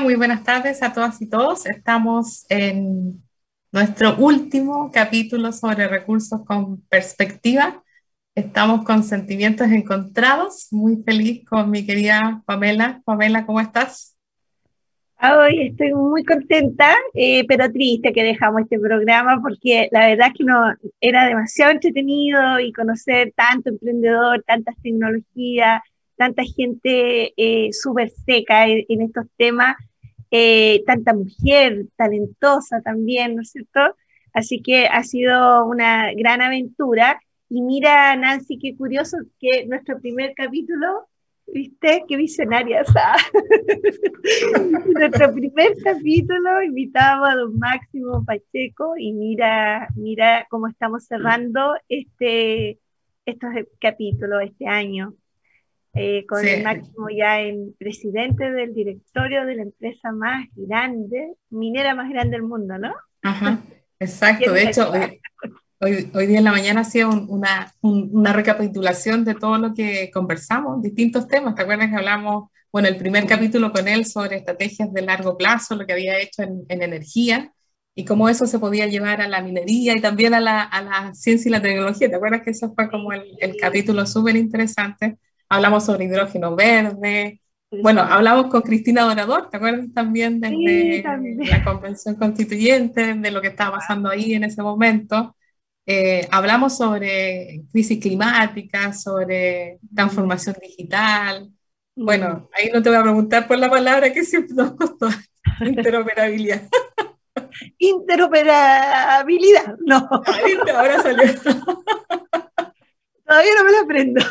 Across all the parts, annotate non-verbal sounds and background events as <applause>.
Muy buenas tardes a todas y todos. Estamos en nuestro último capítulo sobre recursos con perspectiva. Estamos con sentimientos encontrados. Muy feliz con mi querida Pamela. Pamela, ¿cómo estás? Hoy estoy muy contenta, eh, pero triste que dejamos este programa porque la verdad es que no era demasiado entretenido y conocer tanto emprendedor, tantas tecnologías, tanta gente eh, súper seca en, estos temas, eh, tanta mujer talentosa también, ¿no es cierto? Así que ha sido una gran aventura. Y mira, Nancy, qué curioso que nuestro primer capítulo, ¿viste? Qué visionaria, <laughs> nuestro primer capítulo invitaba a don Máximo Pacheco y mira, mira cómo estamos cerrando este, estos capítulos este año. Eh, con el máximo ya en presidente del directorio de la empresa más grande, minera más grande del mundo, ¿no? Ajá, <laughs> exacto. De hecho, hoy, hoy, día en la mañana hacía una, una, recapitulación de todo lo que conversamos, distintos temas. ¿Te acuerdas que hablamos, bueno, el primer capítulo con él sobre estrategias de largo plazo, lo que había hecho en, en energía? y cómo eso se podía llevar a la minería y también a la, a la ciencia y la tecnología. ¿Te acuerdas que eso fue como el, el capítulo súper interesante? Hablamos sobre hidrógeno verde. Bueno, hablamos con Cristina Dorador, ¿te acuerdas también de la convención constituyente, de lo que estaba pasando ahí en ese momento? Eh, hablamos sobre crisis climática, sobre transformación digital. Bueno, ahí no te voy a preguntar por la palabra que siempre nos costó, <laughs> interoperabilidad. Interoperabilidad, no. Ahora salió. <laughs> Todavía no me lo aprendo.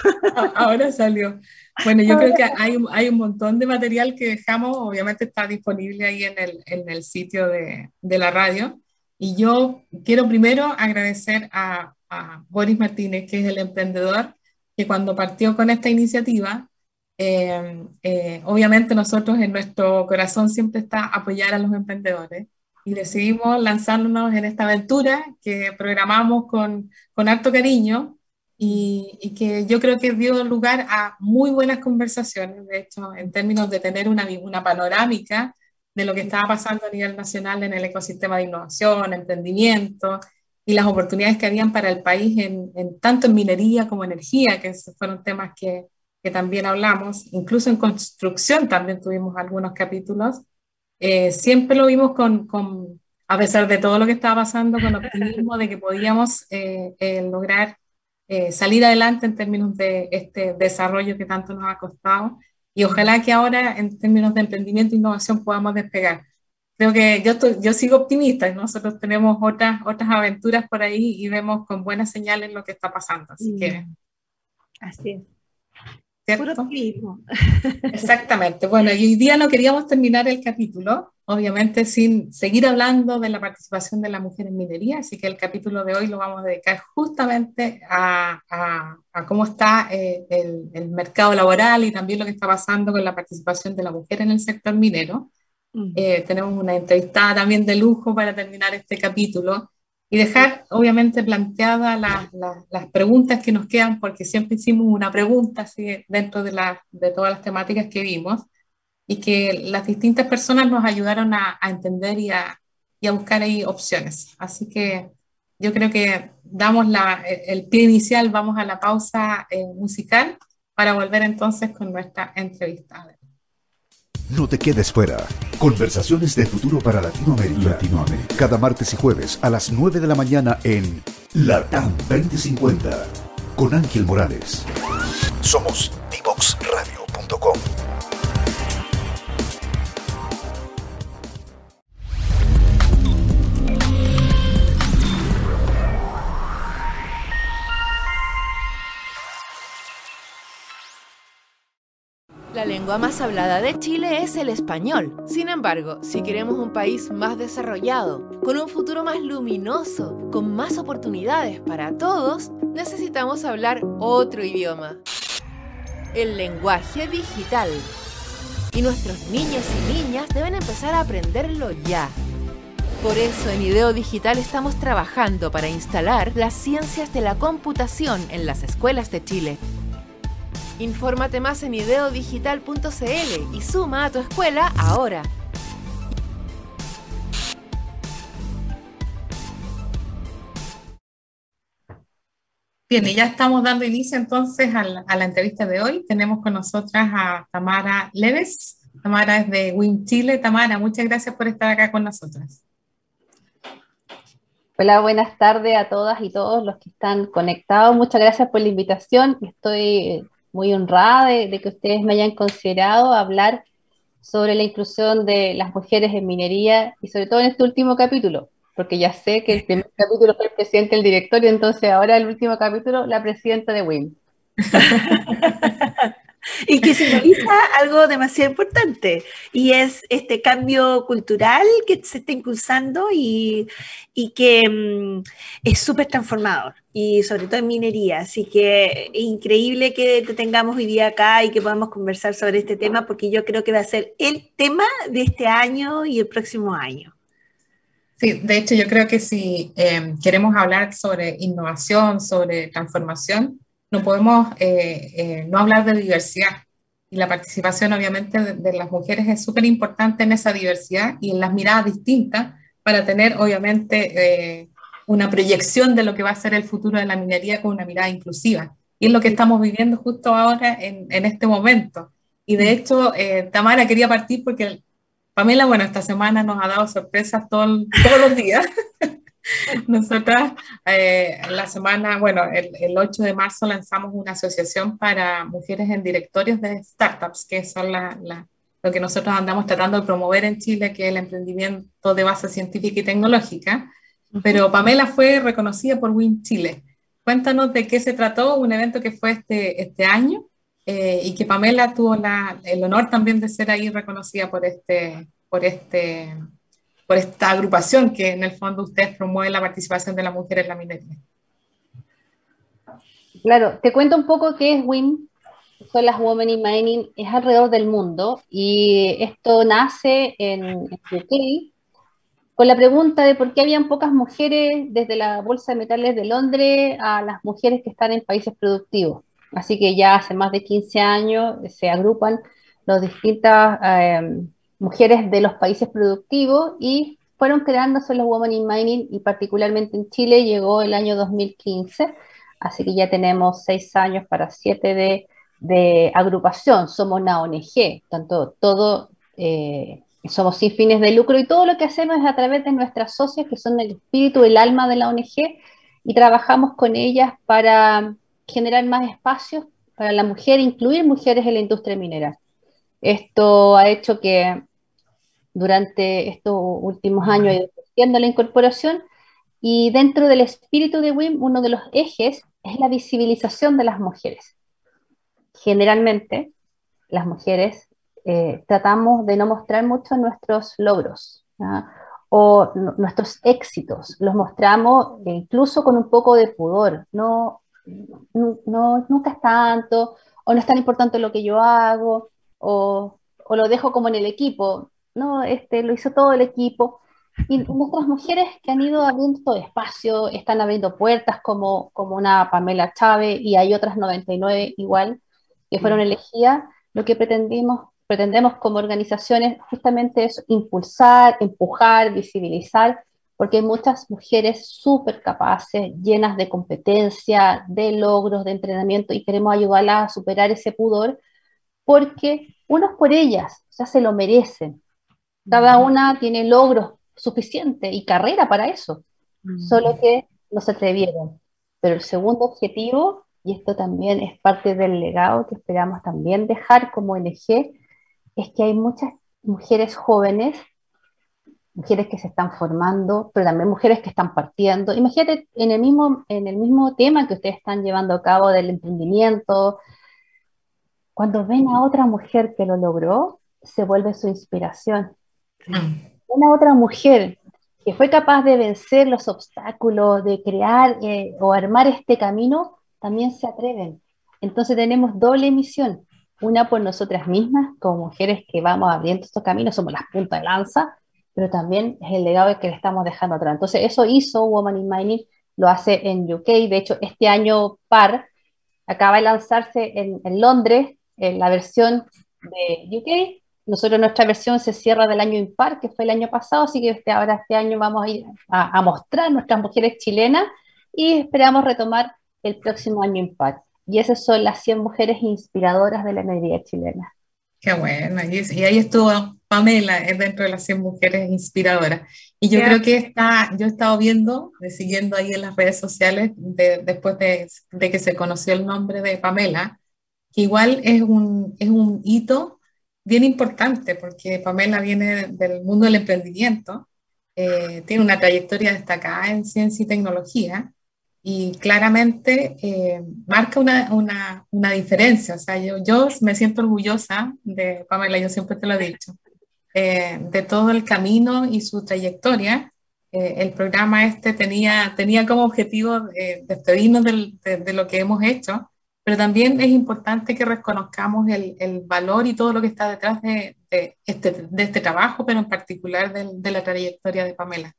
Ahora salió. Bueno, yo creo que hay, hay, un montón de material que dejamos, obviamente está disponible ahí en el, en el sitio de, de, la radio. Y yo quiero primero agradecer a, a, Boris Martínez, que es el emprendedor, que cuando partió con esta iniciativa, eh, eh, obviamente nosotros en nuestro corazón siempre está apoyar a los emprendedores y decidimos lanzarnos en esta aventura que programamos con, con harto cariño y, que yo creo que dio lugar a muy buenas conversaciones, de hecho, en términos de tener una, una panorámica de lo que estaba pasando a nivel nacional en el ecosistema de innovación, emprendimiento y las oportunidades que habían para el país en, tanto en minería como energía, que fueron temas que, que, también hablamos, incluso en construcción también tuvimos algunos capítulos. Eh, siempre lo vimos con, con, a pesar de todo lo que estaba pasando, con optimismo de que podíamos eh, eh, lograr eh, salir adelante en términos de este desarrollo que tanto nos ha costado y ojalá que ahora en términos de emprendimiento e innovación podamos despegar. Creo que yo, yo sigo optimista, nosotros tenemos otras, otras aventuras por ahí y vemos con buenas señales lo que está pasando. Así que... Así es. ¿Cierto? Exactamente. Bueno, y hoy día no queríamos terminar el capítulo, obviamente sin seguir hablando de la participación de la mujer en minería, así que el capítulo de hoy lo vamos a dedicar justamente a, a, cómo está eh, el, el, mercado laboral y también lo que está pasando con la participación de la mujer en el sector minero. Mm. Eh, tenemos una entrevistada también de lujo para terminar este capítulo y dejar obviamente planteadas las preguntas que nos quedan, porque siempre hicimos una pregunta así, dentro de, de todas las temáticas que vimos y que las distintas personas nos ayudaron a, entender y a, y a, buscar ahí opciones. Así que yo creo que damos la, el pie inicial, vamos a la pausa eh, musical para volver entonces con nuestra entrevista. No te quedes fuera. Conversaciones de futuro para Latinoamérica. Latinoamérica. Cada martes y jueves a las 9 de la mañana en LATAM 2050 con Ángel Morales. Somos divoxradio.com. La lengua más hablada de Chile es el español. Sin embargo, si queremos un país más desarrollado, con un futuro más luminoso, con más oportunidades para todos, necesitamos hablar otro idioma. El lenguaje digital. Y nuestros niños y niñas deben empezar a aprenderlo ya. Por eso en IDEO Digital estamos trabajando para instalar las ciencias de la computación en las escuelas de Chile Infórmate más en ideodigital.cl y suma a tu escuela ahora. Bien, y ya estamos dando inicio entonces a la, entrevista de hoy. Tenemos con nosotras a Tamara Leves. Tamara es de Win Chile. Tamara, muchas gracias por estar acá con nosotras. Hola, buenas tardes a todas y todos los que están conectados. Muchas gracias por la invitación. Estoy muy honrada de, que ustedes me hayan considerado hablar sobre la inclusión de las mujeres en minería y sobre todo en este último capítulo, porque ya sé que el primer capítulo fue el presidente del directorio, entonces ahora el último capítulo, la presidenta de WIM. <laughs> <laughs> y que simboliza algo demasiado importante, y es este cambio cultural que se está impulsando y, y que mm, es súper transformador, y sobre todo en minería. Así que es increíble que te tengamos hoy día acá y que podamos conversar sobre este tema, porque yo creo que va a ser el tema de este año y el próximo año. Sí, de hecho yo creo que si eh, queremos hablar sobre innovación, sobre transformación, no podemos eh, eh, no hablar de diversidad. Y la participación obviamente de, de las mujeres es súper importante en esa diversidad y en las miradas distintas para tener obviamente eh, una proyección de lo que va a ser el futuro de la minería con una mirada inclusiva. Y es lo que estamos viviendo justo ahora en, en este momento. Y de hecho, Tamara quería partir porque Pamela, bueno, esta semana nos ha dado sorpresas todo, todos los días. <laughs> <laughs> Nosotras, eh, la semana, bueno, el, el, 8 de marzo lanzamos una asociación para mujeres en directorios de startups, que son la, la, lo que nosotros andamos tratando de promover en Chile, que es el emprendimiento de base científica y tecnológica. Pero Pamela fue reconocida por Win Chile. Cuéntanos de qué se trató, un evento que fue este, este año eh, y que Pamela tuvo la, el honor también de ser ahí reconocida por, este, por, este, por esta agrupación que en el fondo ustedes promueven la participación de la mujer en la minería. Claro, te cuento un poco qué es WIN, son las Women in Mining, es alrededor del mundo y esto nace en UK con la pregunta de por qué habían pocas mujeres desde la Bolsa de Metales de Londres a las mujeres que están en países productivos. Así que ya hace más de 15 años se agrupan las distintas eh, mujeres de los países productivos y fueron creándose los Women in Mining y particularmente en Chile llegó el año 2015, así que ya tenemos seis años para siete de, de agrupación, somos una ONG, tanto todo, eh, somos sin fines de lucro y todo lo que hacemos es a través de nuestras socias que son el espíritu, el alma de la ONG y trabajamos con ellas para generar más espacios para la mujer, incluir mujeres en la industria minera. Esto ha hecho que durante estos últimos años ha ido creciendo la incorporación y dentro del espíritu de WIM, uno de los ejes es la visibilización de las mujeres. Generalmente, las mujeres eh, tratamos de no mostrar mucho nuestros logros ¿ya? o nuestros éxitos, los mostramos incluso con un poco de pudor, no no, nunca es tanto, o no es tan importante lo que yo hago, o, o, lo dejo como en el equipo, no, este, lo hizo todo el equipo. Y nuestras mujeres que han ido abriendo espacio, están abriendo puertas como, como una Pamela Chávez y hay otras 99 igual que fueron elegidas, lo que pretendimos, pretendemos como organizaciones justamente es impulsar, empujar, visibilizar porque hay muchas mujeres súper capaces, llenas de competencia, de logros, de entrenamiento, y queremos ayudarlas a superar ese pudor, porque unos por ellas, ya se lo merecen. Cada una tiene logros suficientes y carrera para eso, solo que no se atrevieron. Pero el segundo objetivo, y esto también es parte del legado que esperamos también dejar como ONG, es que hay muchas mujeres jóvenes mujeres que se están formando, pero también mujeres que están partiendo. Imagínate en el mismo, en el mismo tema que ustedes están llevando a cabo del emprendimiento, cuando ven a otra mujer que lo logró, se vuelve su inspiración. Una otra mujer que fue capaz de vencer los obstáculos, de crear eh, o armar este camino, también se atreven. Entonces tenemos doble misión, una por nosotras mismas, como mujeres que vamos abriendo estos caminos, somos las puntas de lanza, pero también es el legado que le estamos dejando atrás. Entonces, eso hizo Woman in Mining, lo hace en UK, de hecho, este año par acaba de lanzarse en, en Londres en la versión de UK. Nosotros nuestra versión se cierra del año impar, que fue el año pasado, así que este, ahora este año vamos a ir a, a mostrar nuestras mujeres chilenas y esperamos retomar el próximo año Impact. Y esas son las 100 mujeres inspiradoras de la minería chilena. Qué bueno. Y, ahí estuvo Pamela dentro de las 100 mujeres inspiradoras. Y yo creo que está, yo he estado viendo, siguiendo ahí en las redes sociales, después de, de, que se conoció el nombre de Pamela, que igual es un, es un hito bien importante, porque Pamela viene del mundo del emprendimiento, eh, tiene una trayectoria destacada en ciencia y tecnología, y claramente eh, marca una, una, una, diferencia. O sea, yo, yo me siento orgullosa de Pamela, yo siempre te lo he dicho, eh, de todo el camino y su trayectoria. El programa este tenía, tenía como objetivo despedirnos de, lo que hemos hecho, pero también es importante que reconozcamos el, el valor y todo lo que está detrás de, este, de este trabajo, pero en particular de la trayectoria de Pamela.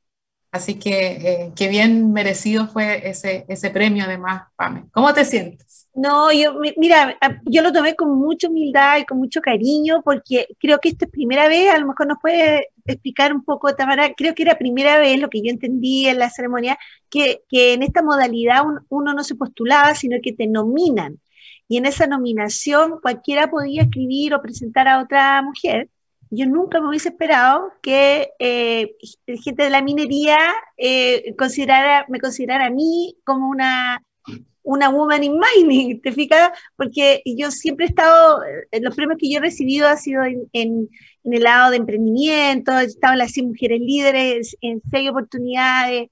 Así que eh, bien merecido fue ese, ese premio además, Pame. ¿Cómo te sientes? No, yo, mira, yo lo tomé con mucha humildad y con mucho cariño porque creo que esta es primera vez, a lo mejor nos puede explicar un poco, Tamara, creo que era primera vez lo que yo entendí en la ceremonia, que, que en esta modalidad uno no se postulaba, sino que te nominan. Y en esa nominación cualquiera podía escribir o presentar a otra mujer yo nunca me hubiese esperado que eh, gente de la minería eh, considerara, me considerara a mí como una, una woman in mining, ¿te fijas? Porque yo siempre he estado, eh, los premios que yo he recibido ha sido en, en, el lado de emprendimiento, he estado en las 100 mujeres líderes, en seis oportunidades,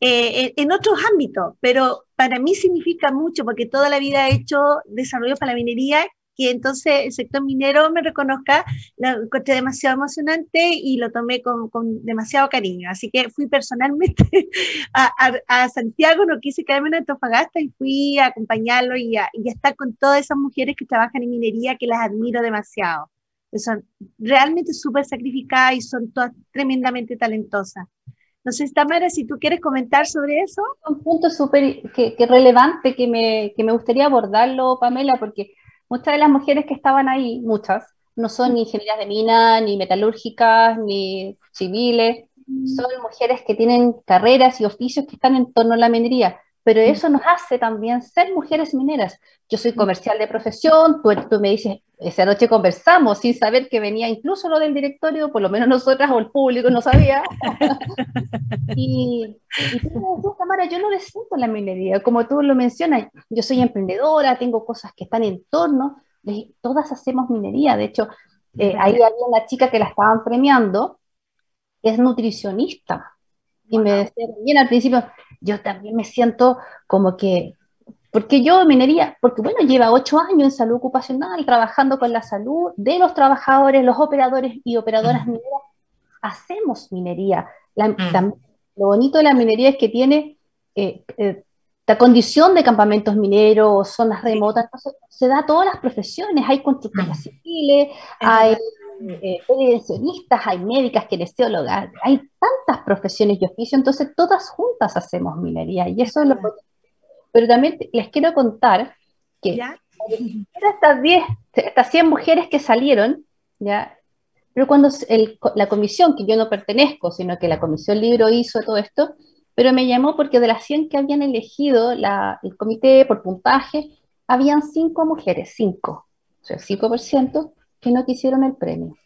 eh, en, en, otros ámbitos, pero para mí significa mucho porque toda la vida he hecho desarrollo para la minería que entonces el sector minero me reconozca, lo encontré demasiado emocionante y lo tomé con, con demasiado cariño. Así que fui personalmente <laughs> a, a, Santiago, no quise quedarme en Antofagasta y fui a acompañarlo y a, y a estar con todas esas mujeres que trabajan en minería que las admiro demasiado. Son realmente súper sacrificadas y son todas tremendamente talentosas. Sé, Tamara, si tú quieres comentar sobre eso. Un punto súper que, que, relevante que me, que me gustaría abordarlo, Pamela, porque muchas de las mujeres que estaban ahí, muchas, no son ni ingenieras de mina, ni metalúrgicas, ni civiles, son mujeres que tienen carreras y oficios que están en torno a la minería, pero eso nos hace también ser mujeres mineras. Yo soy comercial de profesión, tú, tú me dices, esa noche conversamos sin saber que venía incluso lo del directorio, por lo menos nosotras o el público no sabía. <laughs> y, y tú Tamara, yo no le siento la minería, como tú lo mencionas, yo soy emprendedora, tengo cosas que están en torno, todas hacemos minería, de hecho, eh, ahí había una chica que la estaban premiando, es nutricionista, y me decía bien al principio, yo también me siento como que porque yo minería, porque bueno, lleva ocho años en salud ocupacional, trabajando con la salud de los trabajadores, los operadores y operadoras mm. mineras, hacemos minería. Mm. lo bonito de la minería es que tiene eh, eh, la condición de campamentos mineros, zonas remotas, se da a todas las profesiones, hay constructoras mm. civiles, hay eh, hay médicas, kinesiólogas, hay tantas profesiones y oficios, entonces todas juntas hacemos minería y eso es lo que pero también les quiero contar que estas 10, estas 100 mujeres que salieron, ¿ya? pero cuando la comisión, que yo no pertenezco, sino que la comisión libro hizo todo esto, pero me llamó porque de las 100 que habían elegido la, el comité por puntaje, habían 5 mujeres, 5, o sea, 5% que no quisieron el premio.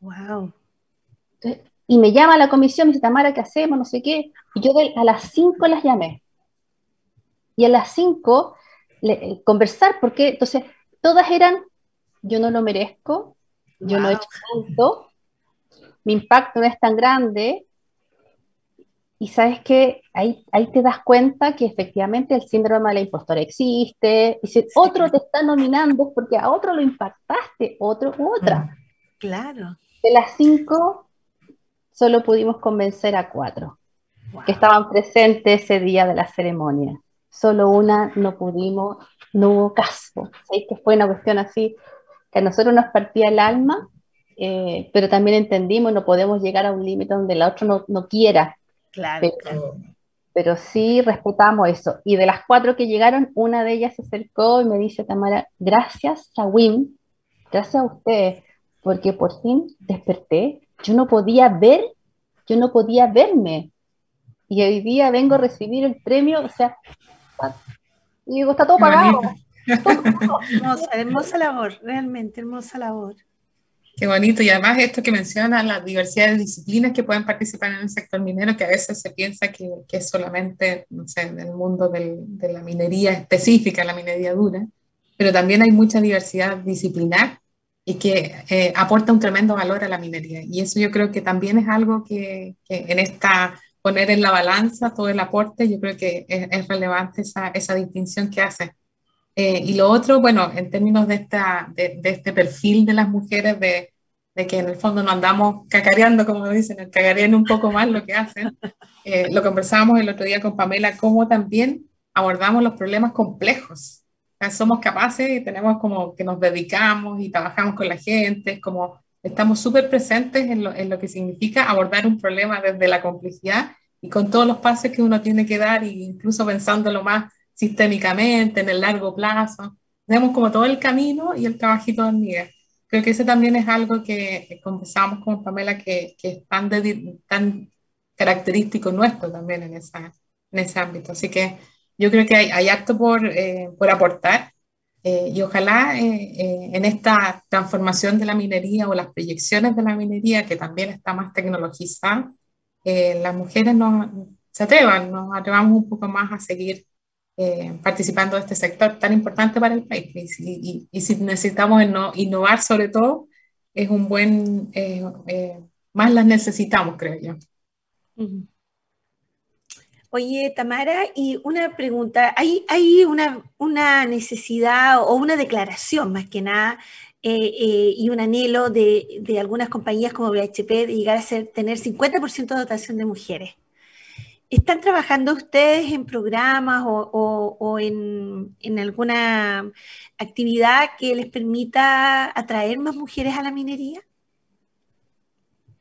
Wow. y me llama la comisión, me dice, Tamara, ¿qué hacemos? No sé qué. Y yo a las 5 las llamé y a las 5 eh, conversar, porque entonces todas eran, yo no lo merezco, yo no he hecho tanto, mi impacto no es tan grande, y sabes que ahí, ahí te das cuenta que efectivamente el síndrome de la impostora existe, y si otro te está nominando es porque a otro lo impactaste, otro u otra. Mm, claro. De las cinco, solo pudimos convencer a cuatro que estaban presentes ese día de la ceremonia solo una no pudimos, no hubo caso. ¿sí? Que fue una cuestión así que a nosotros nos partía el alma, eh, pero también entendimos, no podemos llegar a un límite donde el otro no, no quiera. Claro pero, pero, sí respetamos eso. Y de las cuatro que llegaron, una de ellas se acercó y me dice, Tamara, gracias a Wim, gracias a usted, porque por fin desperté. Yo no podía ver, yo no podía verme. Y hoy día vengo a recibir el premio, o sea, Y digo, está todo pagado. hermosa, <laughs> hermosa labor, realmente hermosa labor. Qué bonito. Y además esto que menciona, la diversidad de disciplinas que pueden participar en el sector minero, que a veces se piensa que, que es solamente, no sé, en el mundo de la minería específica, la minería dura, pero también hay mucha diversidad disciplinar y que eh, aporta un tremendo valor a la minería. Y eso yo creo que también es algo que, que en esta poner en la balanza todo el aporte, yo creo que es, es relevante esa, esa distinción que hace eh, y lo otro, bueno, en términos de, esta, de, este perfil de las mujeres, de, de, que en el fondo no andamos cacareando, como dicen, cacareando un poco más lo que hacen, eh, lo conversábamos el otro día con Pamela, cómo también abordamos los problemas complejos. O sea, somos capaces y tenemos como que nos dedicamos y trabajamos con la gente, como estamos súper presentes en lo, en lo que significa abordar un problema desde la complejidad y con todos los pasos que uno tiene que dar, e incluso pensándolo más sistémicamente, en el largo plazo. Tenemos como todo el camino y el trabajito de hormiga. Creo que ese también es algo que conversamos con Pamela, que, que es tan, tan característico nuestro también en, esa, en ese ámbito. Así que yo creo que hay, hay acto por, eh, por aportar eh, y ojalá eh, en esta transformación de la minería o las proyecciones de la minería, que también está más tecnologizada, las mujeres nos, se atrevan, nos atrevamos un poco más a seguir eh, participando de este sector tan importante para el país. Y, si necesitamos innovar sobre todo, es un buen, eh, eh, más las necesitamos, creo yo. Oye, Tamara, y una pregunta, ¿hay, hay una, una necesidad o una declaración más que nada y un anhelo de, de, algunas compañías como BHP de llegar a ser, tener 50% de dotación de mujeres? ¿Están trabajando ustedes en programas o, en, alguna actividad que les permita atraer más mujeres a la minería?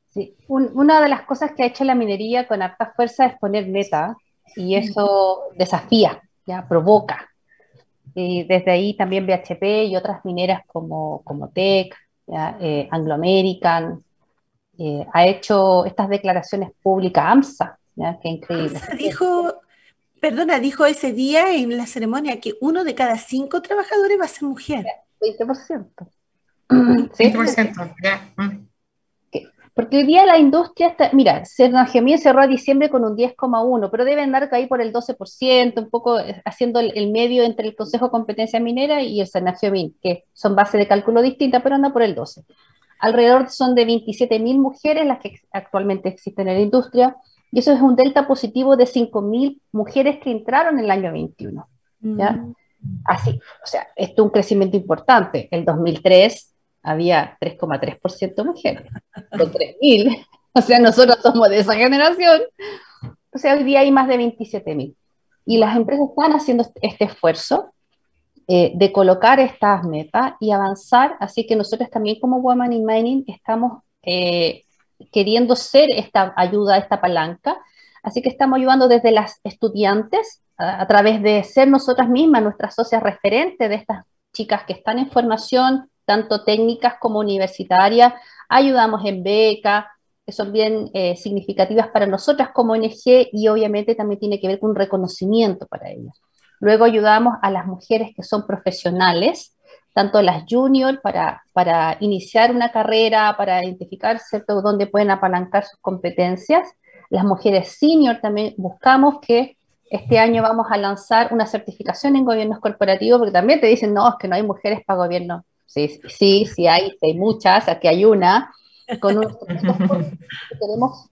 Sí, una de las cosas que ha hecho la minería con harta fuerza es poner meta y eso desafía, ya provoca. Y desde ahí también BHP y otras mineras como, como TEC, eh, Anglo American, eh, ha hecho estas declaraciones públicas, AMSA, Qué increíble. dijo, perdona, dijo ese día en la ceremonia que uno de cada cinco trabajadores va a ser mujer. 20%. 20%, ya. Mm. <clears throat> Porque hoy día la industria está, mira, Geomín cerró a diciembre con un 10,1, pero debe andar ahí por el 12%, un poco eh, haciendo el, medio entre el Consejo de Competencia Minera y el Geomín, que son bases de cálculo distintas, pero anda por el 12. Alrededor son de 27.000 mujeres las que actualmente existen en la industria, y eso es un delta positivo de 5.000 mujeres que entraron en el año 21. ¿ya? Mm. Así, o sea, esto es un crecimiento importante. El 2003 había 3,3% mujeres, con 3.000. <laughs> O sea, nosotros somos de esa generación. O sea, hoy día hay más de 27.000. Y las empresas están haciendo este esfuerzo eh, de colocar estas metas y avanzar. Así que nosotros también como Women in Mining estamos eh, queriendo ser esta ayuda, esta palanca. Así que estamos ayudando desde las estudiantes a, través de ser nosotras mismas, nuestras socias referentes de estas chicas que están en formación, tanto técnicas como universitarias. Ayudamos en beca, que son bien eh, significativas para nosotras como ONG y obviamente también tiene que ver con reconocimiento para ellas. Luego ayudamos a las mujeres que son profesionales, tanto las juniors para, para iniciar una carrera, para identificar ¿cierto? dónde pueden apalancar sus competencias. Las mujeres senior también buscamos que este año vamos a lanzar una certificación en gobiernos corporativos, porque también te dicen, no, es que no hay mujeres para gobierno. Sí, sí, sí hay, hay muchas, aquí hay una. Con queremos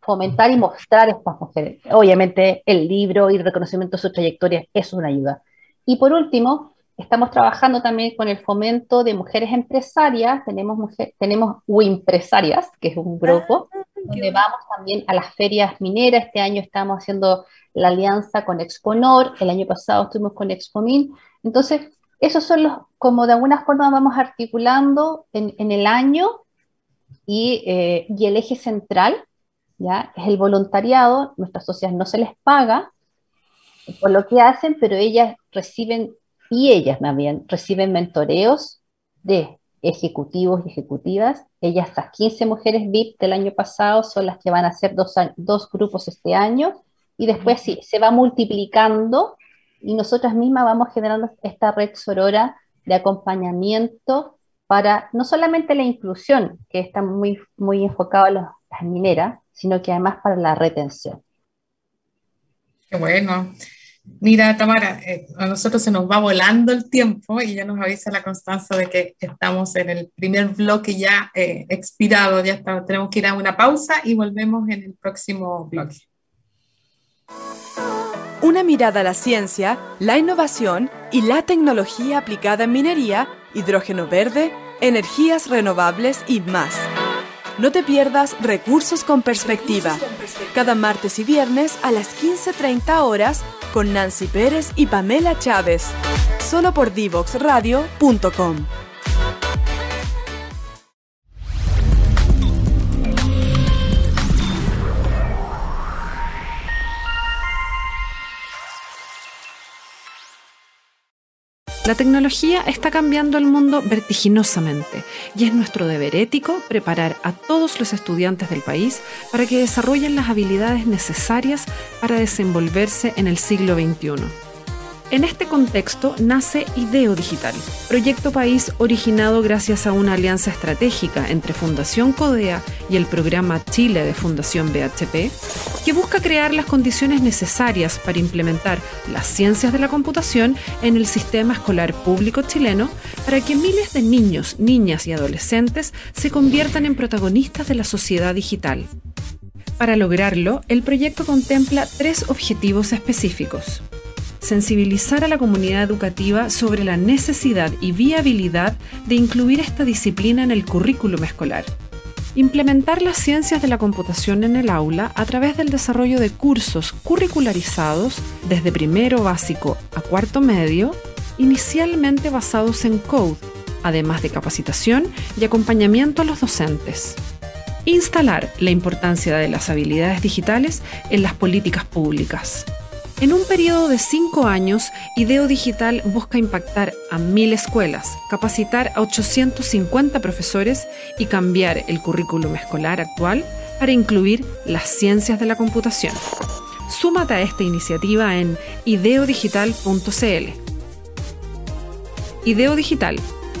fomentar y mostrar a estas mujeres. Obviamente el libro y el reconocimiento de sus trayectorias es una ayuda. Y por último, Estamos trabajando también con el fomento de mujeres empresarias, tenemos, mujer, tenemos Wimpresarias, que es un grupo, ah, donde vamos también a las ferias mineras. Este año estamos haciendo la alianza con Exponor, el año pasado estuvimos con Expomin. Entonces, esos son los, como de alguna forma vamos articulando en, en el año y, eh, y, el eje central, ¿ya? Es el voluntariado, nuestras sociedades no se les paga por lo que hacen, pero ellas reciben y ellas también reciben mentoreos de ejecutivos y ejecutivas. Ellas, las 15 mujeres VIP del año pasado, son las que van a hacer dos, dos grupos este año y después sí, se va multiplicando y nosotras mismas vamos generando esta red sorora de acompañamiento para no solamente la inclusión, que está muy, muy enfocado a las mineras, sino que además para la retención. Qué bueno. Mira, Tamara, eh, a nosotros se nos va volando el tiempo y ya nos avisa la constancia de que estamos en el primer bloque ya eh, expirado, ya tenemos que ir a una pausa y volvemos en el próximo bloque. Una mirada a la ciencia, la innovación y la tecnología aplicada en minería, hidrógeno verde, energías renovables y más. No te pierdas Recursos con Perspectiva, cada martes y viernes a las 15.30 horas con Nancy Pérez y Pamela Chávez, solo por divoxradio.com. La tecnología está cambiando el mundo vertiginosamente y es nuestro deber ético preparar a todos los estudiantes del país para que desarrollen las habilidades necesarias para desenvolverse en el siglo XXI. En este contexto nace IDEO Digital, proyecto país originado gracias a una alianza estratégica entre Fundación CODEA y el programa Chile de Fundación BHP, que busca crear las condiciones necesarias para implementar las ciencias de la computación en el sistema escolar público chileno para que miles de niños, niñas y adolescentes se conviertan en protagonistas de la sociedad digital. Para lograrlo, el proyecto contempla tres objetivos específicos sensibilizar a la comunidad educativa sobre la necesidad y viabilidad de incluir esta disciplina en el currículum escolar. Implementar las ciencias de la computación en el aula a través del desarrollo de cursos curricularizados desde primero básico a cuarto medio, inicialmente basados en code, además de capacitación y acompañamiento a los docentes. Instalar la importancia de las habilidades digitales en las políticas públicas. En un periodo de cinco años, IDEO Digital busca impactar a mil escuelas, capacitar a 850 profesores y cambiar el currículum escolar actual para incluir las ciencias de la computación. Súmate a esta iniciativa en ideodigital.cl. IDEO Digital,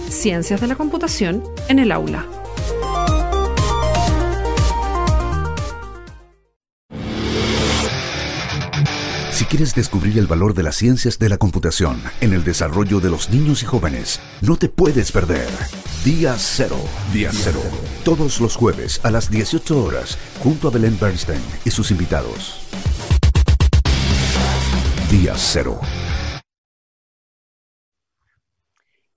Ciencias de la Computación en el aula. Quieres descubrir el valor de las ciencias de la computación en el desarrollo de los niños y jóvenes, no te puedes perder. Día Cero. Día Cero. Todos los jueves a las 18 horas, junto a Belén Bernstein y sus invitados. Día Cero.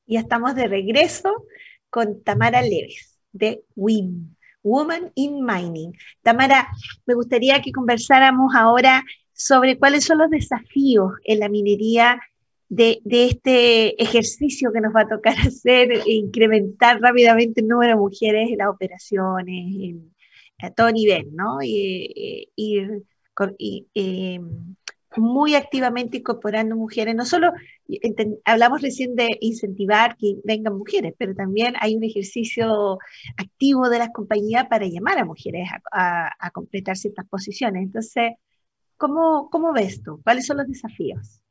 Ya estamos de regreso con Tamara Leves de WIM, Woman in Mining. Tamara, me gustaría que conversáramos ahora sobre cuáles son los desafíos en la minería de, este ejercicio que nos va a tocar <laughs> hacer, incrementar rápidamente el número de mujeres en las operaciones, a todo nivel, ¿no? Y, em, muy activamente incorporando mujeres, no solo hablamos recién de incentivar que vengan mujeres, pero también hay un ejercicio activo de las compañías para llamar a mujeres a, a completar ciertas posiciones. Entonces, ¿Cómo, cómo ves tú? ¿Cuáles son los desafíos?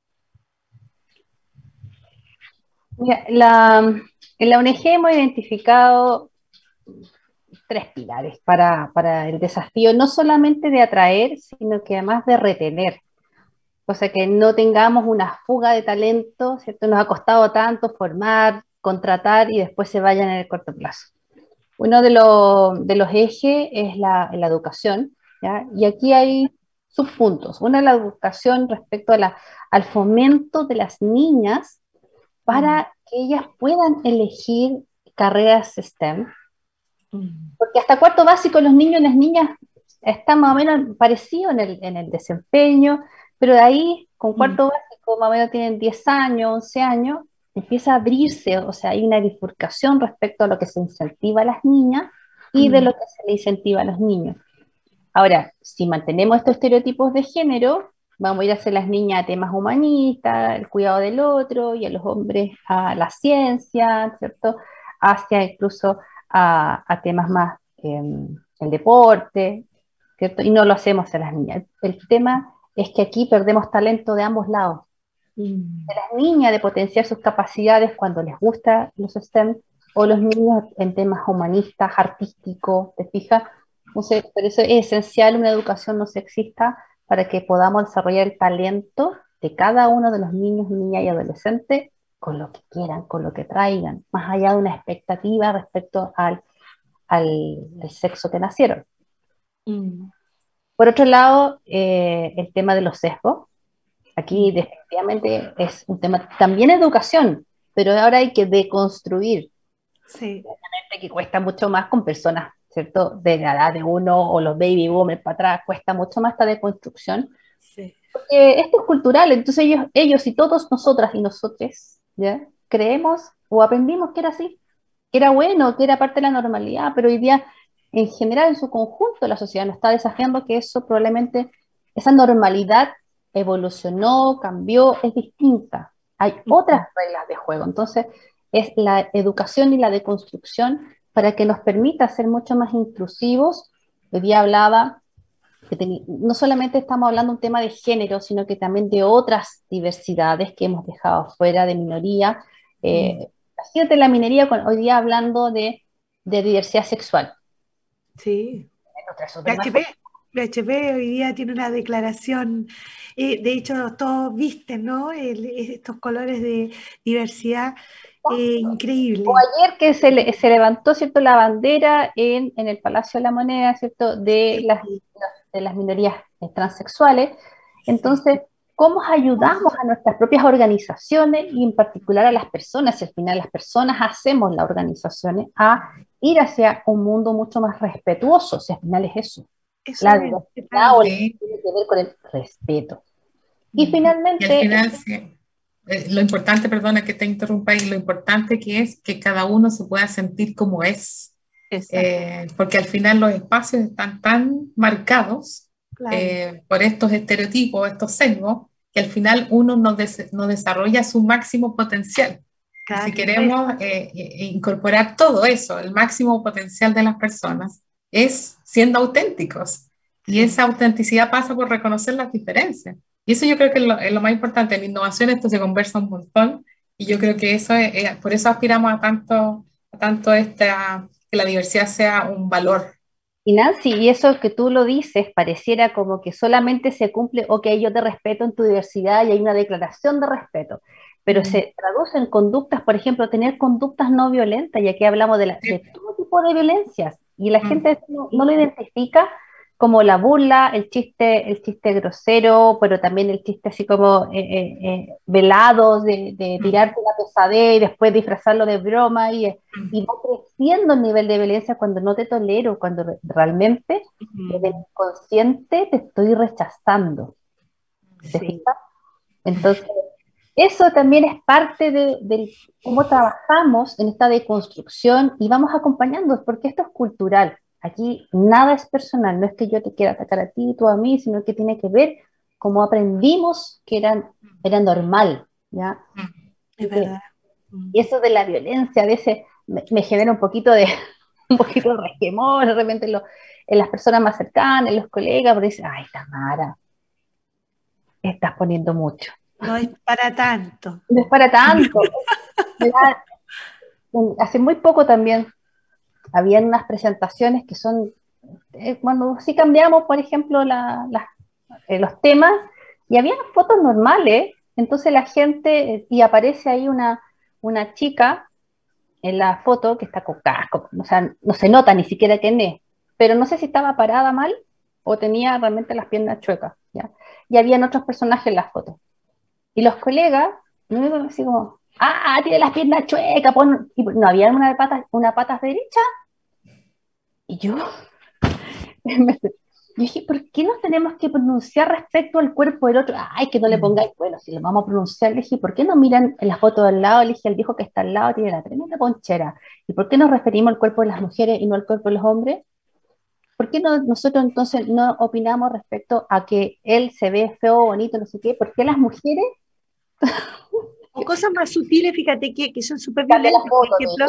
la, en la ONG hemos identificado tres pilares para, para, el desafío, no solamente de atraer, sino que además de retener. O sea, que no tengamos una fuga de talento, ¿cierto? Nos ha costado tanto formar, contratar y después se vayan en el corto plazo. Uno de, de los ejes es la, la educación, ¿ya? y aquí hay subpuntos. Una es la educación respecto a la, al fomento de las niñas para mm. que ellas puedan elegir carreras STEM. Mm. Porque hasta cuarto básico los niños y las niñas están más o menos parecidos en el, en el desempeño, pero de ahí, con cuarto mm. básico, más o menos tienen 10 años, 11 años, empieza a abrirse, o sea, hay una bifurcación respecto a lo que se incentiva a las niñas y de lo que se le incentiva a los niños. Ahora, si mantenemos estos estereotipos de género, vamos a ir a hacer las niñas a temas humanistas, el cuidado del otro, y a los hombres a la ciencia, ¿cierto? Hacia incluso a, temas más, em, el deporte, ¿cierto? Y no lo hacemos a las niñas. El tema es que aquí perdemos talento de ambos lados. mm. de las niñas de potenciar sus capacidades cuando les gusta los STEM, o los niños en temas humanistas, artísticos, ¿te fijas? Entonces, por eso es esencial una educación no sexista para que podamos desarrollar el talento de cada uno de los niños, niñas y adolescentes con lo que quieran, con lo que traigan, más allá de una expectativa respecto al, al, sexo que nacieron. Mm. Por otro lado, eh, el tema de los sesgos. Aquí definitivamente es un tema también educación, pero ahora hay que deconstruir. Sí. Obviamente que cuesta mucho más con personas, ¿cierto? De la edad de uno o los baby boomers para atrás, cuesta mucho más esta deconstrucción. Sí. Porque esto es cultural, entonces ellos, ellos y todos nosotras y nosotros ¿ya? Creemos o aprendimos que era así, que era bueno, que era parte de la normalidad, pero hoy día, en general, en su conjunto, la sociedad nos está desafiando que eso probablemente, esa normalidad evolucionó, cambió, es distinta. Hay otras reglas de juego. Entonces, es la educación y la deconstrucción para que nos permita ser mucho más intrusivos. Hoy día hablaba no solamente estamos hablando de un tema de género, sino que también de otras diversidades que hemos dejado fuera de minoría. Eh, mm. la minería hoy día hablando de, diversidad sexual. Sí. PHP, hoy día tiene una declaración, eh, de hecho todos visten ¿no? estos colores de diversidad eh, increíble. O ayer que se, levantó ¿cierto? la bandera en, en, el Palacio de la Moneda ¿cierto? de las de las minorías transexuales. Entonces, ¿cómo ayudamos a nuestras propias organizaciones y en particular a las personas? Si al final las personas hacemos las organizaciones a ir hacia un mundo mucho más respetuoso, si al final es eso. La diversidad o tiene que ver con el respeto. Y finalmente... Eh, lo importante, perdona que te interrumpa, y lo importante que es que cada uno se pueda sentir como es. Eh, porque al final los espacios están tan marcados eh, por estos estereotipos, estos sesgos, que al final uno no, no desarrolla su máximo potencial. si queremos eh, incorporar todo eso, el máximo potencial de las personas, es siendo auténticos. Y esa autenticidad pasa por reconocer las diferencias. Y eso yo creo que es lo, es lo más importante. En innovación esto se conversa un montón y yo creo que eso es, por eso aspiramos a tanto, a tanto esta que la diversidad sea un valor. Y Nancy, y eso que tú lo dices, pareciera como que solamente se cumple, ok, yo te respeto en tu diversidad y hay una declaración de respeto, pero se traduce en conductas, por ejemplo, tener conductas no violentas, ya que hablamos de, la, de todo tipo de violencias, y la gente no, no, lo identifica como la burla, el chiste, el chiste grosero, pero también el chiste así como eh, eh, eh velado, de, de mm. tirarte una pesadez y después disfrazarlo de broma y, mm. y va creciendo el nivel de violencia cuando no te tolero, cuando realmente mm. desde el inconsciente te estoy rechazando. Entonces, eso también es parte de, de, cómo trabajamos en esta deconstrucción y vamos acompañando, porque esto es cultural. Aquí nada es personal, no es que yo te quiera atacar a ti, tú a mí, sino que tiene que ver cómo aprendimos que eran, era normal, ¿ya? Es verdad. Y eso de la violencia a veces me, genera un poquito de, <laughs> un poquito de resquemor, de repente en las personas más cercanas, en los colegas, porque dicen, ay, Tamara, estás poniendo mucho. No es para tanto. No es para tanto. <laughs> Hace muy poco también habían unas presentaciones que son, eh, cuando sí cambiamos, por ejemplo, eh, los temas, y había fotos normales, entonces la gente, eh, y aparece ahí una, una chica en la foto que está con casco, o sea, no se nota ni siquiera quién es, pero no sé si estaba parada mal o tenía realmente las piernas chuecas, ¿ya? Y habían otros personajes en la foto. Y los colegas, no así como, ah, tiene las piernas chuecas, y no había una de patas, una patas derecha y <laughs> yo, dije, ¿por qué nos tenemos que pronunciar respecto al cuerpo del otro? Ay, que no le pongáis, bueno, si lo vamos a pronunciar, le dije, ¿por qué no miran en la foto del lado? Le dije, el dijo que está al lado tiene la tremenda ponchera. ¿Y por qué nos referimos al cuerpo de las mujeres y no al cuerpo de los hombres? ¿Por qué no, nosotros entonces no opinamos respecto a que él se ve feo, bonito, no sé qué? ¿Por qué las mujeres? <laughs> o cosas más sutiles, fíjate que, que son súper violentas, por ejemplo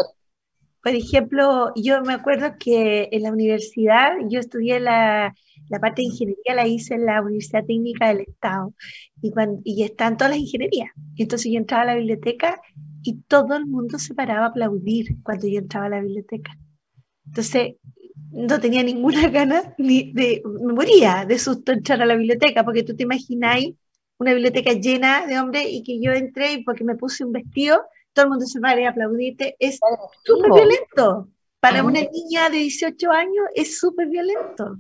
por ejemplo, yo me acuerdo que en la universidad, yo estudié la, la parte de ingeniería, la hice en la Universidad Técnica del Estado, y, cuando, y están todas las ingenierías. entonces yo entraba a la biblioteca y todo el mundo se paraba a aplaudir cuando yo entraba a la biblioteca. Entonces, no tenía ninguna <laughs> gana, ni de, me moría de susto entrar a la biblioteca, porque tú te imagináis una biblioteca llena de hombres y que yo entré y porque me puse un vestido, todo el mundo se para a aplaudirte, es súper violento. Para una niña de 18 años es súper violento.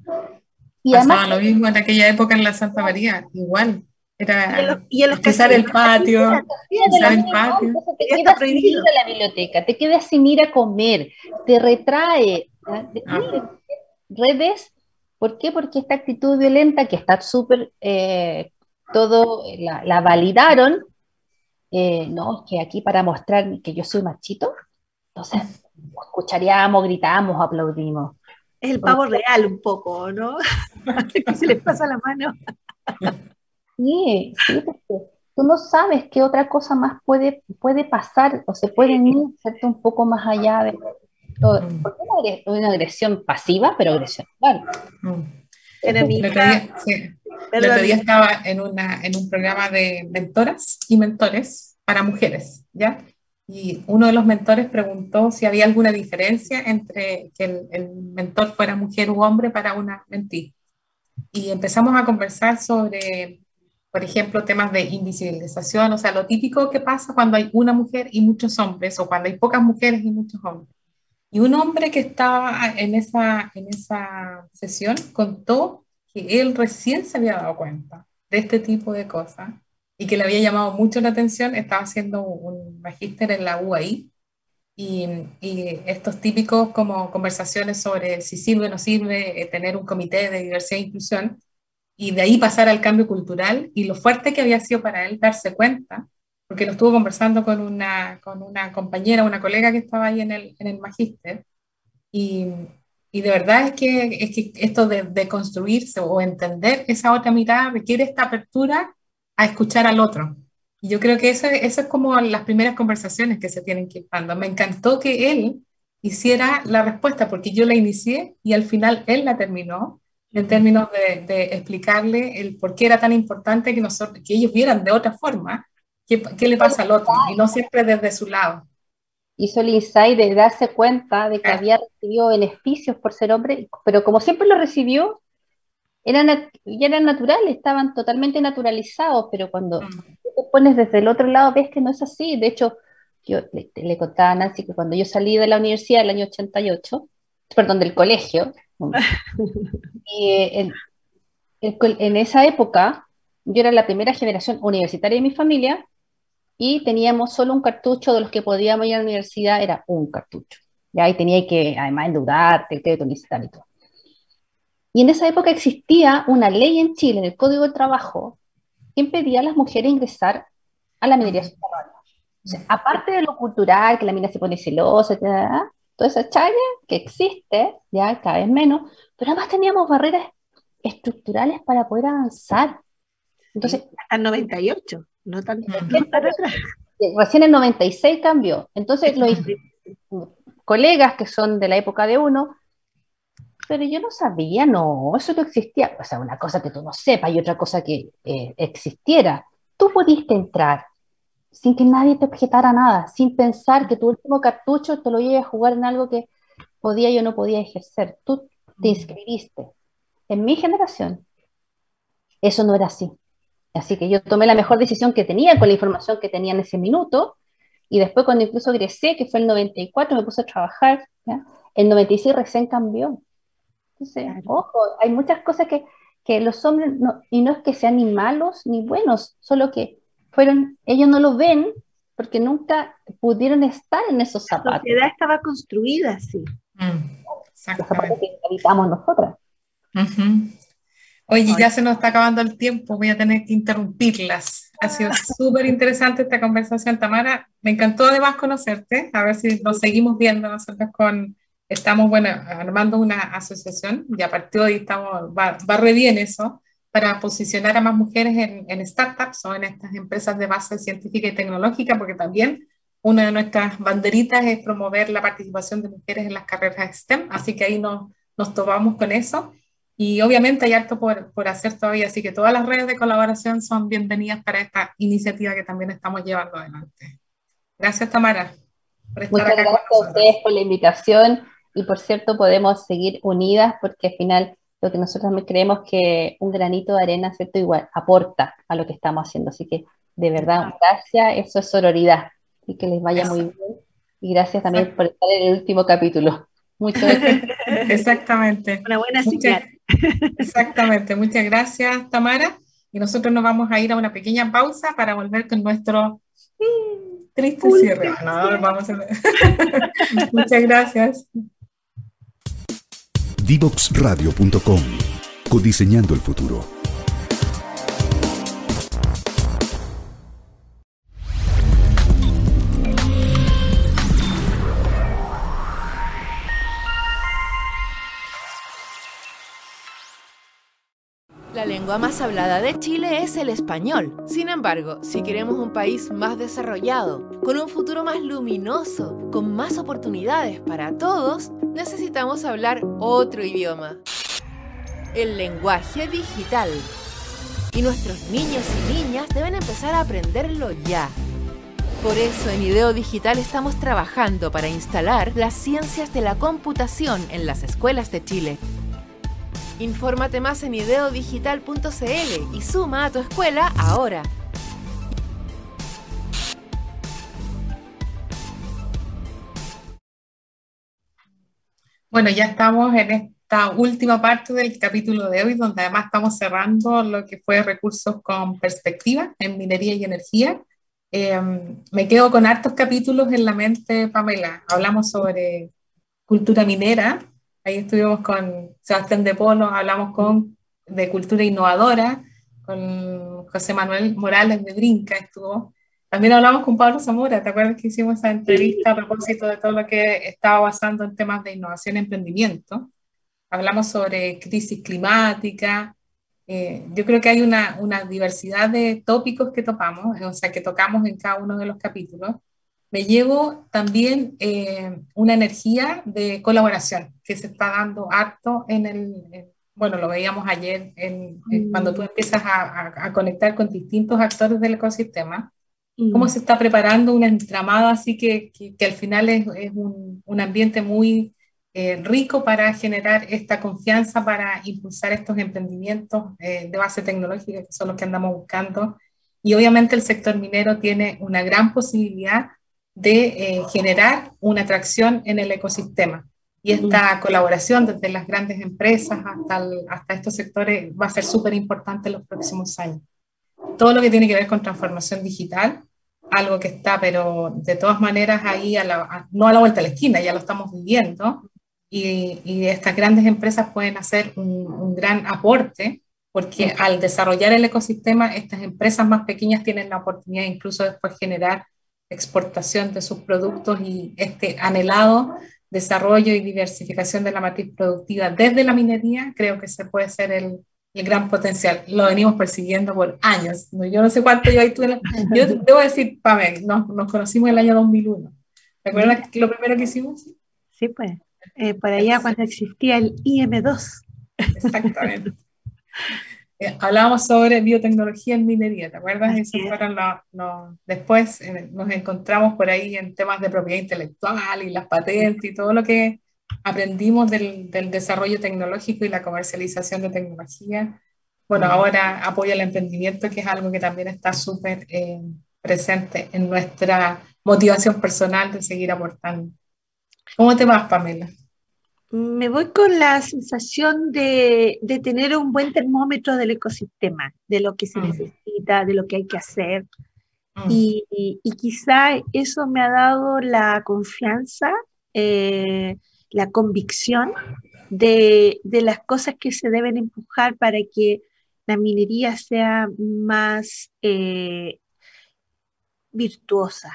Y Pasaba lo mismo en aquella época en la Santa María, igual. Era y los, pisar el patio, pisar el patio. Te quedas sin ir a la biblioteca, te quedas sin ir a comer, te retrae. Ah. Redes, ¿por qué? Porque esta actitud violenta que está súper, eh, todo, la, la validaron, eh, no, que aquí para mostrar que yo soy machito, entonces escucharíamos, gritamos, aplaudimos. Es el pavo real un poco, ¿no? <laughs> que se les pasa la mano. sí, sí, porque tú no sabes qué otra cosa más puede, puede pasar o se pueden ir un poco más allá de... Mm. Porque es una agresión pasiva, pero agresión El otro día estaba en, una, en un programa de mentoras y mentores para mujeres, ¿ya? Y uno de los mentores preguntó si había alguna diferencia entre que el, mentor fuera mujer u hombre para una mentí. Y empezamos a conversar sobre, por ejemplo, temas de invisibilización, o sea, lo típico que pasa cuando hay una mujer y muchos hombres, o cuando hay pocas mujeres y muchos hombres. Y un hombre que estaba en esa, en esa sesión contó que él recién se había dado cuenta de este tipo de cosas y que le había llamado mucho la atención. Estaba haciendo un magíster en la UAI y, estos típicos como conversaciones sobre si sirve o no sirve eh, tener un comité de diversidad e inclusión y de ahí pasar al cambio cultural y lo fuerte que había sido para él darse cuenta porque lo estuvo conversando con una, con una compañera, una colega que estaba ahí en el, en el magíster, y, y, de verdad es que, es que esto de, de, construirse o entender esa otra mirada requiere esta apertura a escuchar al otro. Y yo creo que eso, eso es como las primeras conversaciones que se tienen que ir dando. Me encantó que él hiciera la respuesta, porque yo la inicié y al final él la terminó, en términos de, de explicarle el por qué era tan importante que, nosotros, que ellos vieran de otra forma ¿Qué, le pasa al otro? Y no siempre desde su lado. Hizo el insight de darse cuenta de que ah. había recibido beneficios por ser hombre, pero como siempre lo recibió, eran, ya eran naturales, estaban totalmente naturalizados, pero cuando mm. te pones desde el otro lado ves que no es así. De hecho, yo le, contaba a Nancy que cuando yo salí de la universidad el año 88, perdón, del colegio, <laughs> en, en, esa época yo era la primera generación universitaria de mi familia y teníamos solo un cartucho de los que podíamos ir a la universidad, era un cartucho. Y ahí tenía que, además, endeudarte, el crédito y todo. Y en esa época existía una ley en Chile, en el Código de Trabajo, que impedía a las mujeres ingresar a la minería subterránea. O sea, aparte de lo cultural, que la mina se pone celosa, toda esa chaya que existe, ya cada vez menos, pero además teníamos barreras estructurales para poder avanzar. Entonces, hasta el 98 no tanto. Recién <laughs> en 96 cambió. Entonces, los <laughs> colegas que son de la época de uno, pero yo no sabía, no, eso no existía. O sea, una cosa que tú no sepas y otra cosa que eh, existiera. Tú pudiste entrar sin que nadie te objetara nada, sin pensar que tu último cartucho te lo iba a jugar en algo que podía o no podía ejercer. Tú te inscribiste. En mi generación, eso no era así. Así que yo tomé la mejor decisión que tenía con la información que tenía en ese minuto. Y después cuando incluso egresé, que fue el 94, me puse a trabajar. El 96 recién cambió. Entonces, ojo, hay muchas cosas que, que los hombres, no, y no es que sean ni malos ni buenos, solo que fueron, ellos no lo ven porque nunca pudieron estar en esos zapatos. La sociedad estaba construida así. Mm, los zapatos que habitamos nosotras. Oye, ya se nos está acabando el tiempo, voy a tener que interrumpirlas. Ha sido súper interesante esta conversación, Tamara. Me encantó además conocerte, a ver si nos seguimos viendo nosotros con, estamos, bueno, armando una asociación y a partir de hoy estamos, va, va re bien eso, para posicionar a más mujeres en, en, startups o en estas empresas de base científica y tecnológica, porque también una de nuestras banderitas es promover la participación de mujeres en las carreras STEM, así que ahí nos, nos topamos con eso. Y obviamente hay harto por, por, hacer todavía, así que todas las redes de colaboración son bienvenidas para esta iniciativa que también estamos llevando adelante. Gracias, Tamara. Por estar Muchas gracias a ustedes por la invitación y por cierto podemos seguir unidas porque al final lo que nosotros creemos que un granito de arena, ¿cierto? Igual aporta a lo que estamos haciendo. Así que de verdad, gracias, eso es sororidad y que les vaya muy bien. Y gracias también por estar en el último capítulo. Muchas gracias. <laughs> Exactamente. Una buena señal. Exactamente. Muchas gracias, Tamara. Y nosotros nos vamos a ir a una pequeña pausa para volver con nuestro triste cierre. No, vamos a... <laughs> Muchas gracias. Divoxradio.com Codiseñando el futuro. Lengua más hablada de Chile es el español. Sin embargo, si queremos un país más desarrollado, con un futuro más luminoso, con más oportunidades para todos, necesitamos hablar otro idioma. El lenguaje digital. Y nuestros niños y niñas deben empezar a aprenderlo ya. Por eso en IDEO Digital estamos trabajando para instalar las ciencias de la computación en las escuelas de Chile Infórmate más en ideodigital.cl y suma a tu escuela ahora. Bueno, ya estamos en esta última parte del capítulo de hoy, donde además estamos cerrando lo que fue recursos con perspectiva en minería y energía. Em, me quedo con hartos capítulos en la mente, Pamela. Hablamos sobre cultura minera, Ahí estuvimos con Sebastián de Polo, hablamos con, de cultura innovadora, con José Manuel Morales de Brinca estuvo. También hablamos con Pablo Zamora, ¿te acuerdas que hicimos esa entrevista a propósito de todo lo que estaba pasando en temas de innovación y emprendimiento? Hablamos sobre crisis climática. Eh, yo creo que hay una, una diversidad de tópicos que topamos, o sea, que tocamos en cada uno de los capítulos me llevo también eh, una energía de colaboración que se está dando harto en el, bueno, lo veíamos ayer, en, cuando tú mm. empiezas a, a, conectar con distintos actores del ecosistema, cómo mm. se está preparando un entramado así que, que, al final es, es un, un, ambiente muy eh, rico para generar esta confianza, para impulsar estos emprendimientos eh, de base tecnológica, que son los que andamos buscando. Y obviamente el sector minero tiene una gran posibilidad de eh, generar una atracción en el ecosistema. Y esta colaboración desde las grandes empresas hasta, hasta estos sectores va a ser súper importante en los próximos años. Todo lo que tiene que ver con transformación digital, algo que está, pero de todas maneras ahí, a la, no a la vuelta de la esquina, ya lo estamos viviendo, y, y estas grandes empresas pueden hacer un, un, gran aporte, porque al desarrollar el ecosistema, estas empresas más pequeñas tienen la oportunidad incluso después generar exportación de sus productos y este anhelado desarrollo y diversificación de la matriz productiva desde la minería, creo que se puede ser el, el gran potencial. Lo venimos persiguiendo por años. Yo no sé cuánto yo ahí tuve. <laughs> Yo debo decir, Pamela, nos, nos conocimos en el año 2001. ¿Recuerdas lo primero que hicimos? Sí, pues. Eh, por allá cuando existía el IM2. Exactamente. <laughs> Eh, hablábamos sobre biotecnología en minería, ¿te acuerdas? Eso fueron los, después eh, nos encontramos por ahí en temas de propiedad intelectual y las patentes y todo lo que aprendimos del, del desarrollo tecnológico y la comercialización de tecnología. Bueno, ahora apoyo al emprendimiento, que es algo que también está súper eh, presente en nuestra motivación personal de seguir aportando. ¿Cómo te vas, Pamela? Me voy con la sensación de, tener un buen termómetro del ecosistema, de lo que se mm. necesita, de lo que hay que hacer. Mm. Y, quizá eso me ha dado la confianza, eh, la convicción de, las cosas que se deben empujar para que la minería sea más eh, virtuosa,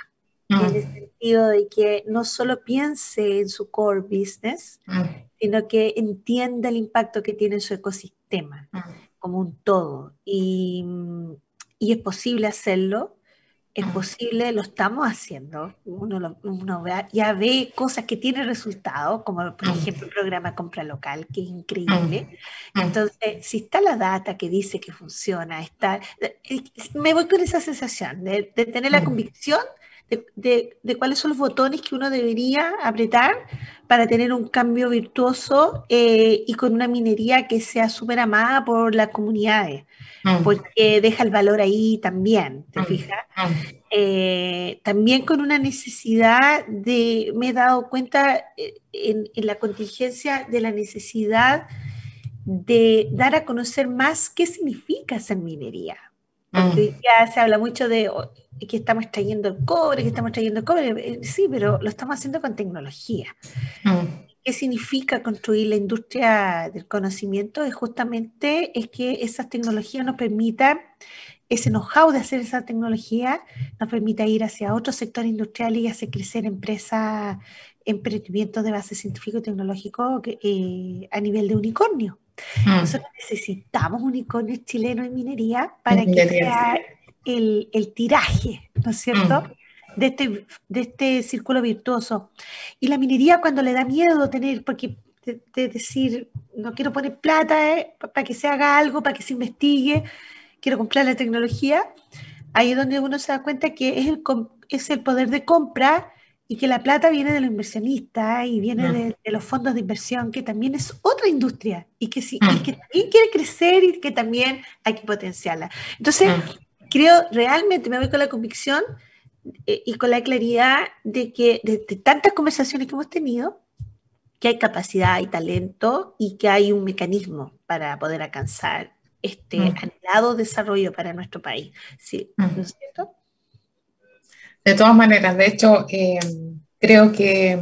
en el mm. Sentido de que no solo piense en su core business, mm. sino que entienda el impacto que tiene en su ecosistema mm. como un todo. Y, y, es posible hacerlo es posible, lo estamos haciendo. Uno, lo- uno ve- ya ve cosas que tienen resultados, como por ejemplo el programa Compra Local, que es increíble. Entonces, si está la data que dice que funciona, está, me voy con esa sensación de, de tener la Mm. convicción de, de- de cuáles son los botones que uno debería apretar para tener un cambio virtuoso eh, y con una minería que sea súper amada por las comunidades, Mm, porque deja el valor ahí también, ¿te Mm. fijas? mm, eh, también con una necesidad de, me he dado cuenta eh, en, en la contingencia de la necesidad de dar a conocer más qué significa hacer minería. Porque mm, día se habla mucho de oh, que estamos extrayendo el cobre, que estamos extrayendo el cobre. Eh, Sí, pero lo estamos haciendo con tecnología. mm, ¿Qué significa construir la industria del conocimiento? Es justamente es que esas tecnologías nos permitan, ese know-how de hacer esa tecnología, nos permita ir hacia otro sector industrial y hacer crecer empresas, emprendimientos de base científico y tecnológico eh, a nivel de unicornio. Mm. Nosotros necesitamos unicornios chilenos en minería para que sea el, el tiraje, ¿no es cierto? Mm. De este, de este círculo virtuoso. Y la minería cuando le da miedo tener, porque de, de decir, no quiero poner plata para que se haga algo, para que se investigue, quiero comprar la tecnología, ahí es donde uno se da cuenta que es el, es el poder de compra y que la plata viene de los inversionistas y viene Mm. de, de los fondos de inversión, que también es otra industria y que, sí, y Mm. que también quiere crecer y que también hay que potenciarla. Entonces, mm. creo realmente, me voy con la convicción eh, y con la claridad de que de, de tantas conversaciones que hemos tenido, que hay capacidad y talento y que hay un mecanismo para poder alcanzar este Mm. anhelado desarrollo para nuestro país. Sí. ¿no es cierto? De todas maneras, de hecho, eh, creo que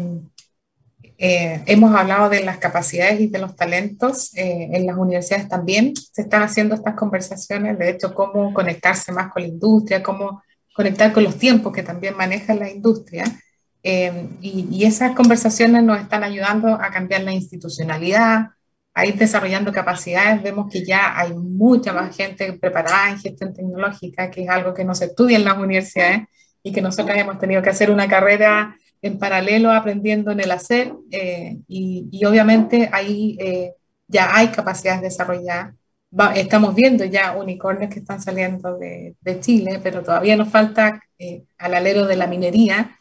eh, hemos hablado de las capacidades y de los talentos eh, en las universidades también. Se están haciendo estas conversaciones, de hecho, cómo conectarse más con la industria, cómo conectar con los tiempos que también maneja la industria. Eh, y, y esas conversaciones nos están ayudando a cambiar la institucionalidad, a ir desarrollando capacidades. Vemos que ya hay mucha más gente preparada en gestión tecnológica, que es algo que no se estudia en las universidades y que nosotros hemos tenido que hacer una carrera en paralelo aprendiendo en el hacer eh, y, y, obviamente ahí eh, ya hay capacidades desarrolladas. Va, estamos viendo ya unicornios que están saliendo de, de Chile, pero todavía nos falta eh, al alero de la minería.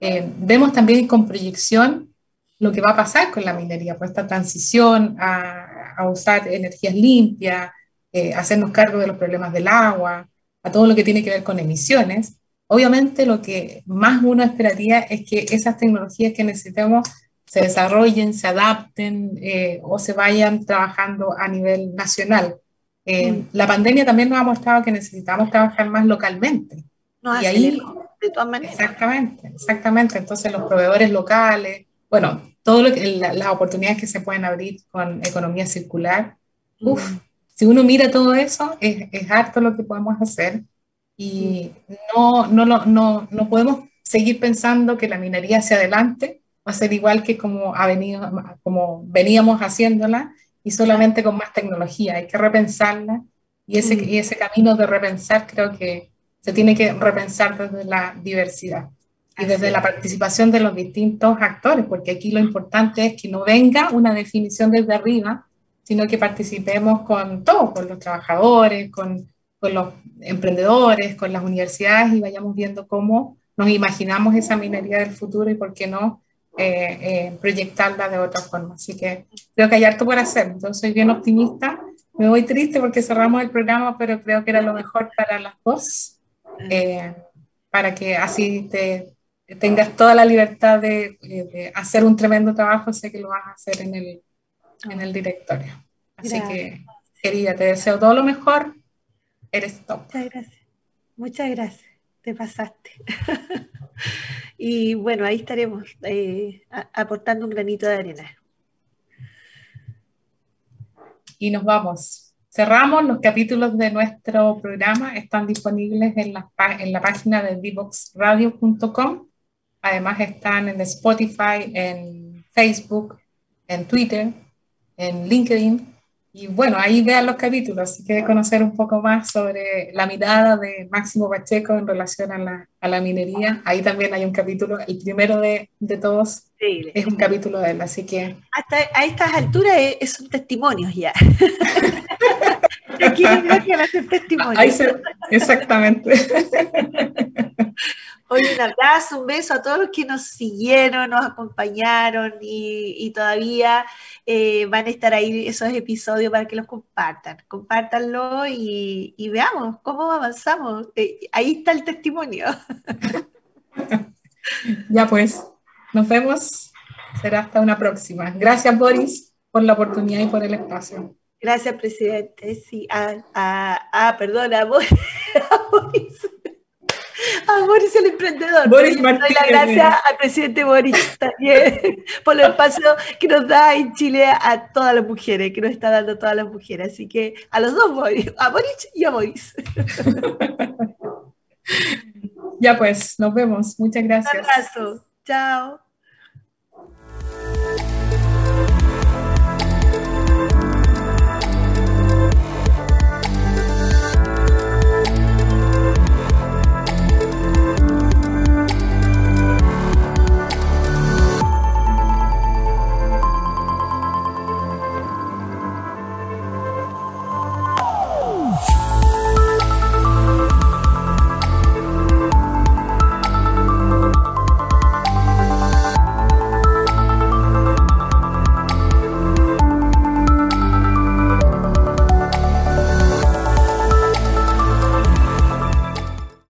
Eh, vemos también con proyección lo que va a pasar con la minería, pues esta transición a, a usar energías limpias, eh, hacernos cargo de los problemas del agua, a todo lo que tiene que ver con emisiones. Obviamente lo que más uno esperaría es que esas tecnologías que necesitemos se desarrollen, se adapten eh, o se vayan trabajando a nivel nacional. Eh, mm. La pandemia también nos ha mostrado que necesitamos trabajar más localmente. No, y ahí, de todas maneras. Exactamente, exactamente. Entonces los proveedores locales, bueno, que, la, las oportunidades que se pueden abrir con economía circular, mm. uff, si uno mira todo eso, es, es harto lo que podemos hacer y no, no, no, no podemos seguir pensando que la minería hacia adelante va a ser igual que como, ha venido, como veníamos haciéndola y solamente con más tecnología. Hay que repensarla y ese, mm. y ese camino de repensar creo que se tiene que repensar desde la diversidad y desde la participación de los distintos actores, porque aquí lo importante es que no venga una definición desde arriba, sino que participemos con todos, con los trabajadores, con, con los emprendedores, con las universidades y vayamos viendo cómo nos imaginamos esa minería del futuro y por qué no eh, eh, proyectarla de otra forma. Así que creo que hay harto por hacer. Yo soy bien optimista. Me voy triste porque cerramos el programa, pero creo que era lo mejor para las dos, eh, para que así te, tengas toda la libertad de, de, hacer un tremendo trabajo. Sé que lo vas a hacer en el, en el directorio. Así gracias. que, querida, te deseo todo lo mejor. Eres top. Muchas gracias. Muchas gracias. Te pasaste. <laughs> y bueno, ahí estaremos eh, aportando un granito de arena. Y nos vamos. Cerramos los capítulos de nuestro programa, están disponibles en la, en la página de divoxradio.com. Además están en Spotify, en Facebook, en Twitter, en LinkedIn y bueno, ahí vean los capítulos, si quieren conocer un poco más sobre la mirada de Máximo Pacheco en relación a la, a la minería, ahí también hay un capítulo, el primero de, de todos es un capítulo de él, así que... Hasta a estas alturas es, un testimonio ya. <laughs> Aquí testimonio. exactamente. <laughs> Oye, un abrazo, un beso a todos los que nos siguieron, nos acompañaron y, todavía eh, van a estar ahí esos episodios para que los compartan. Compártanlo y, veamos cómo avanzamos. Eh, ahí está el testimonio. <laughs> ya pues, nos vemos. Será hasta una próxima. Gracias, Boris, por la oportunidad y por el espacio. Gracias, presidente. Sí, ah, ah, ah perdona, Boris. <laughs> a <laughs> Boris el emprendedor. Boris Martínez. Doy las gracias al presidente Boris también <laughs> por el espacio que nos da en Chile a todas las mujeres, que nos está dando a todas las mujeres. Así que a los dos Boris, a Boris y a Boris. <laughs> ya pues, nos vemos. Muchas gracias. Un abrazo. Chao.